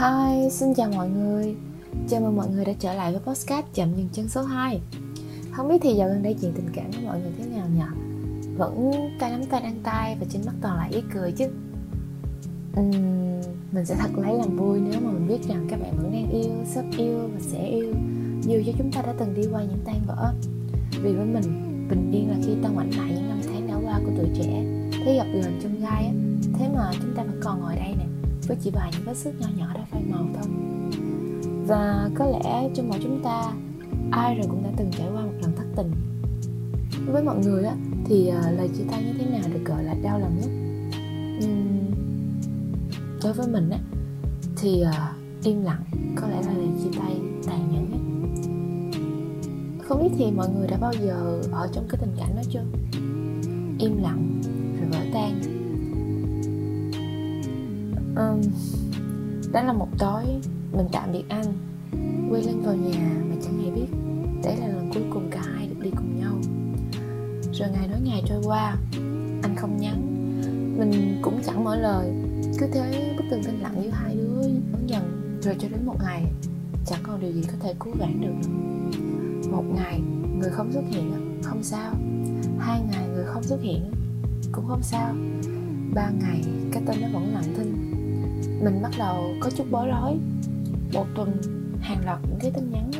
Hi, xin chào mọi người. Chào mừng mọi người đã trở lại với podcast Chậm Dừng Chân số 2 Không biết thì dạo gần đây chuyện tình cảm của mọi người thế nào nhỉ? Vẫn tay nắm tay đang tay và trên mắt toàn là ý cười chứ. Uhm, Mình sẽ thật lấy làm vui nếu mà mình biết rằng các bạn vẫn đang yêu, sắp yêu và sẽ yêu. Dù cho chúng ta đã từng đi qua những tan vỡ. Vì với mình, bình yên là khi ta ngoảnh lại những năm tháng đã qua của tuổi trẻ. Thấy gặp gần trong gai Thế mà chúng ta vẫn còn ngồi đây nè với chỉ vài những vết xước nhỏ nhỏ đã phai màu thôi. Và có lẽ trong mỗi chúng ta ai rồi cũng đã từng trải qua một lần thất tình. Với mọi người á thì ờ, lời chia tay như thế nào được gọi là đau lòng nhất? Uhm, đối với mình á thì uh, im lặng có lẽ là lời chia tay tàn nhẫn nhất. Không biết thì mọi người đã bao giờ ở trong cái tình cảnh đó chưa? Im lặng rồi vỡ tan um, đó là một tối mình tạm biệt anh. Quay lưng vào nhà mà chẳng hề biết đấy là lần cuối cùng cả hai được đi cùng nhau. Rồi ngày nói ngày trôi qua anh không nhắn. Mình cũng chẳng mở lời cứ thế bức tường tĩnh lặng giữa hai đứa vẫn dần. Rồi cho đến một ngày chẳng còn điều gì có thể cứu vãn được. Một ngày người không xuất hiện không sao. Hai ngày người không xuất hiện cũng không sao. Ba ngày cái tên nó vẫn lặng thinh mình bắt đầu có chút bối rối. Một tuần hàng loạt những cái tin nhắn.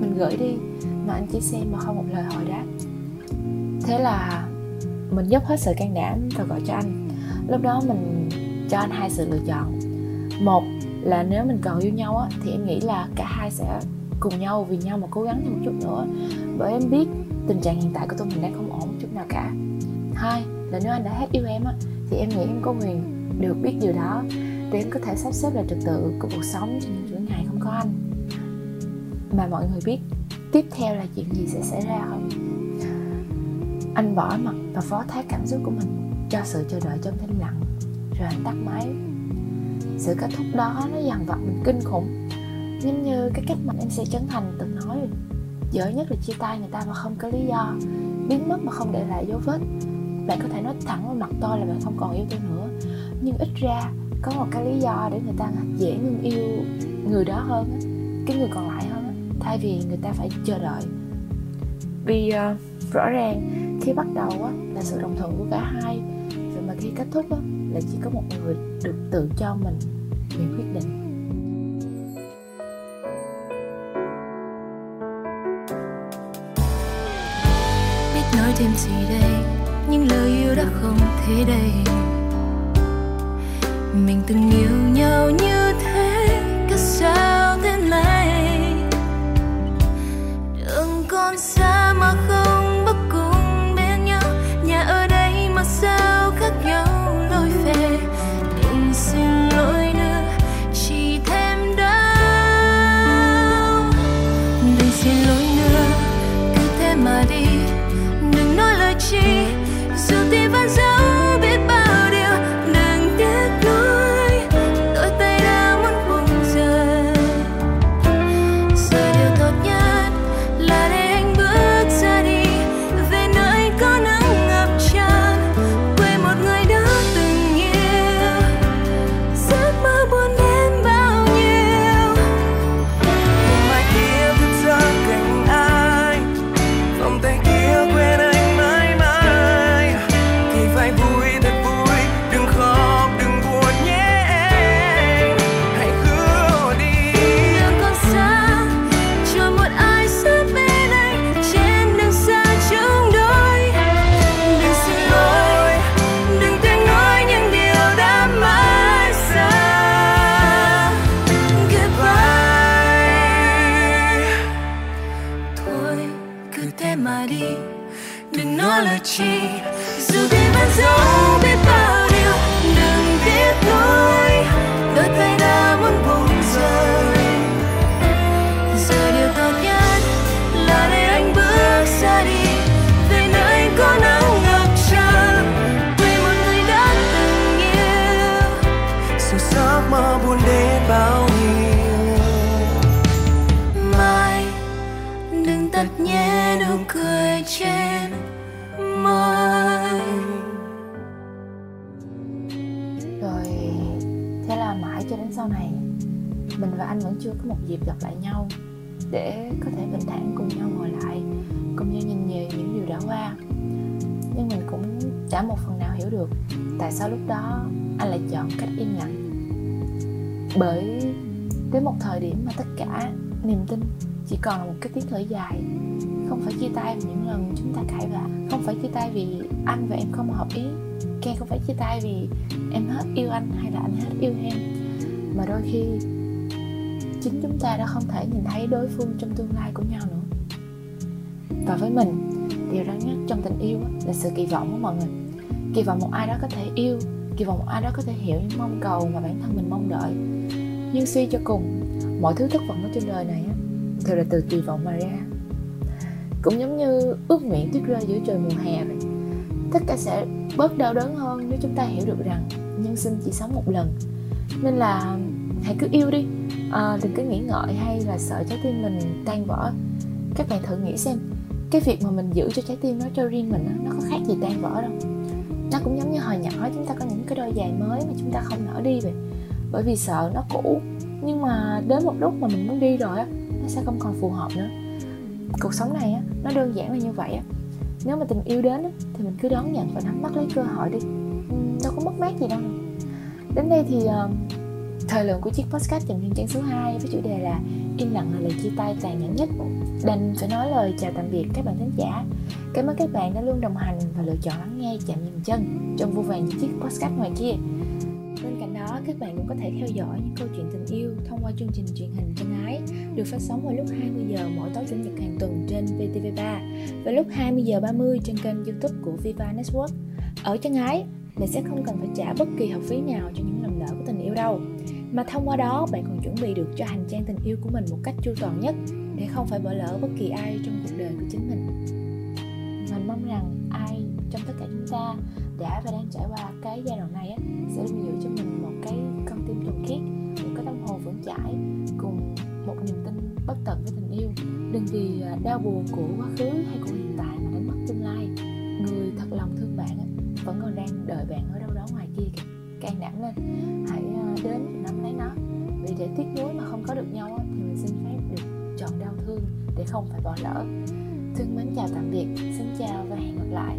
Mình gửi đi mà anh chỉ xem mà không một lời hồi đáp. Thế là mình dốc hết sự can đảm và gọi cho anh. Lúc đó mình cho anh hai sự lựa chọn. Một là nếu mình còn yêu nhau á, thì em nghĩ là cả hai sẽ cùng nhau vì nhau mà cố gắng thêm một chút nữa. Bởi em biết tình trạng hiện tại của tụi mình đang không ổn một chút nào cả. Hai là nếu anh đã hết yêu em á thì em nghĩ em có quyền được biết điều đó để em có thể sắp xếp lại trật tự của cuộc sống trong những chuỗi ngày không có anh. Mà mọi người biết tiếp theo là chuyện gì sẽ xảy ra không? Anh bỏ mặt và phó thác cảm xúc của mình cho sự chờ đợi trong thinh lặng, rồi anh tắt máy. Sự kết thúc đó nó dằn vặt mình kinh khủng, giống như cái cách mà em sẽ chân thành từng nói. Dở nhất là chia tay người ta mà không có lý do, biến mất mà không để lại dấu vết. Bạn có thể nói thẳng vào mặt tôi là bạn không còn yêu tôi nữa nhưng ít ra có một cái lý do để người ta dễ ngưng yêu người đó hơn á cái người còn lại hơn á. Thay vì người ta phải chờ đợi. Vì uh, rõ ràng khi bắt đầu á là sự đồng thuận của cả hai rồi mà khi kết thúc á là chỉ có một người được tự cho mình quyền quyết định. Biết nói thêm gì đây nhưng lời yêu đã không thể đầy mình từng yêu nhau như đừng nói lời chi dù tim vẫn giấu biết bao điều đừng tiếc nuối. Đôi tay đã muốn buông rơi. Giờ điều tốt nhất là để anh bước ra đi. Về nơi có nắng ngập tràn về một người đã từng yêu. Dù giấc mơ buồn đến bao nhiêu. Mai, đừng tắt nhé nụ cười trên. Sau này, mình và anh vẫn chưa có một dịp gặp lại nhau để có thể bình thản cùng nhau ngồi lại, cùng nhau nhìn về những điều đã qua. Nhưng mình cũng đã một phần nào hiểu được tại sao lúc đó anh lại chọn cách im lặng. Bởi đến một thời điểm mà tất cả niềm tin chỉ còn là một cái tiếng thở dài, không phải chia tay vì những lần chúng ta cãi vã, không phải chia tay vì anh và em không hợp ý Ken không phải chia tay vì em hết yêu anh hay là anh hết yêu em mà đôi khi chính chúng ta đã không thể nhìn thấy đối phương trong tương lai của nhau nữa. Và với mình, điều đáng nhất trong tình yêu là sự kỳ vọng của mọi người. Kỳ vọng một ai đó có thể yêu, kỳ vọng một ai đó có thể hiểu những mong cầu mà bản thân mình mong đợi. Nhưng suy cho cùng, mọi thứ thất vọng ở trên đời này thường là từ kỳ vọng mà ra. Cũng giống như ước nguyện tuyết rơi giữa trời mùa hè vậy. Tất cả sẽ bớt đau đớn hơn nếu chúng ta hiểu được rằng nhân sinh chỉ sống một lần nên là hãy cứ yêu đi. À, đừng cứ nghĩ ngợi hay là sợ trái tim mình tan vỡ. Các bạn thử nghĩ xem cái việc mà mình giữ cho trái tim nó cho riêng mình nó có khác gì tan vỡ đâu. Nó cũng giống như hồi nhỏ chúng ta có những cái đôi giày mới mà chúng ta không nở đi vậy bởi vì sợ nó cũ nhưng mà đến một lúc mà mình muốn đi rồi á nó sẽ không còn phù hợp nữa. Cuộc sống này á nó đơn giản là như vậy á. Nếu mà tình yêu đến á, thì mình cứ đón nhận và nắm bắt lấy cơ hội đi. Đâu có mất mát gì đâu. Đến đây thì ờ, thời lượng của chiếc podcast dành riêng trang số 2 với chủ đề là im lặng là lời chia tay tàn nhẫn nhất. Đành phải nói lời chào tạm biệt các bạn khán giả. Cảm ơn các bạn đã luôn đồng hành và lựa chọn lắng nghe chạm nhìn chân trong vô vàng những chiếc podcast ngoài kia. Bên cạnh đó các bạn cũng có thể theo dõi những câu chuyện tình yêu thông qua chương trình truyền hình chân ái được phát sóng vào lúc 20 giờ mỗi tối chủ nhật hàng tuần trên VTV3 và lúc 20 giờ 30 trên kênh YouTube của Viva Network. Ở chân ái, mình sẽ không cần phải trả bất kỳ học phí nào cho những lầm lỡ của tình yêu đâu mà thông qua đó bạn còn chuẩn bị được cho hành trang tình yêu của mình một cách chu toàn nhất để không phải bỏ lỡ bất kỳ ai trong cuộc đời của chính mình. Mình mong rằng ai trong tất cả chúng ta đã và đang trải qua cái giai đoạn này á, sẽ luôn giữ cho mình một cái con tim thuần khiết một cái tâm hồn vững chãi cùng một niềm tin bất tận với tình yêu. Đừng vì à, đau buồn của quá khứ hay của hiện tại mà đánh mất tương lai. Người thật lòng thương bạn á, vẫn còn đang đợi bạn ở đâu đó ngoài kia kìa can đảm lên. Hãy ờ, đến nắm lấy nó. Vì để tiếc nuối mà không có được nhau thì mình xin phép được chọn đau thương để không phải bỏ lỡ. Thương mến chào tạm biệt. Xin chào và hẹn gặp lại.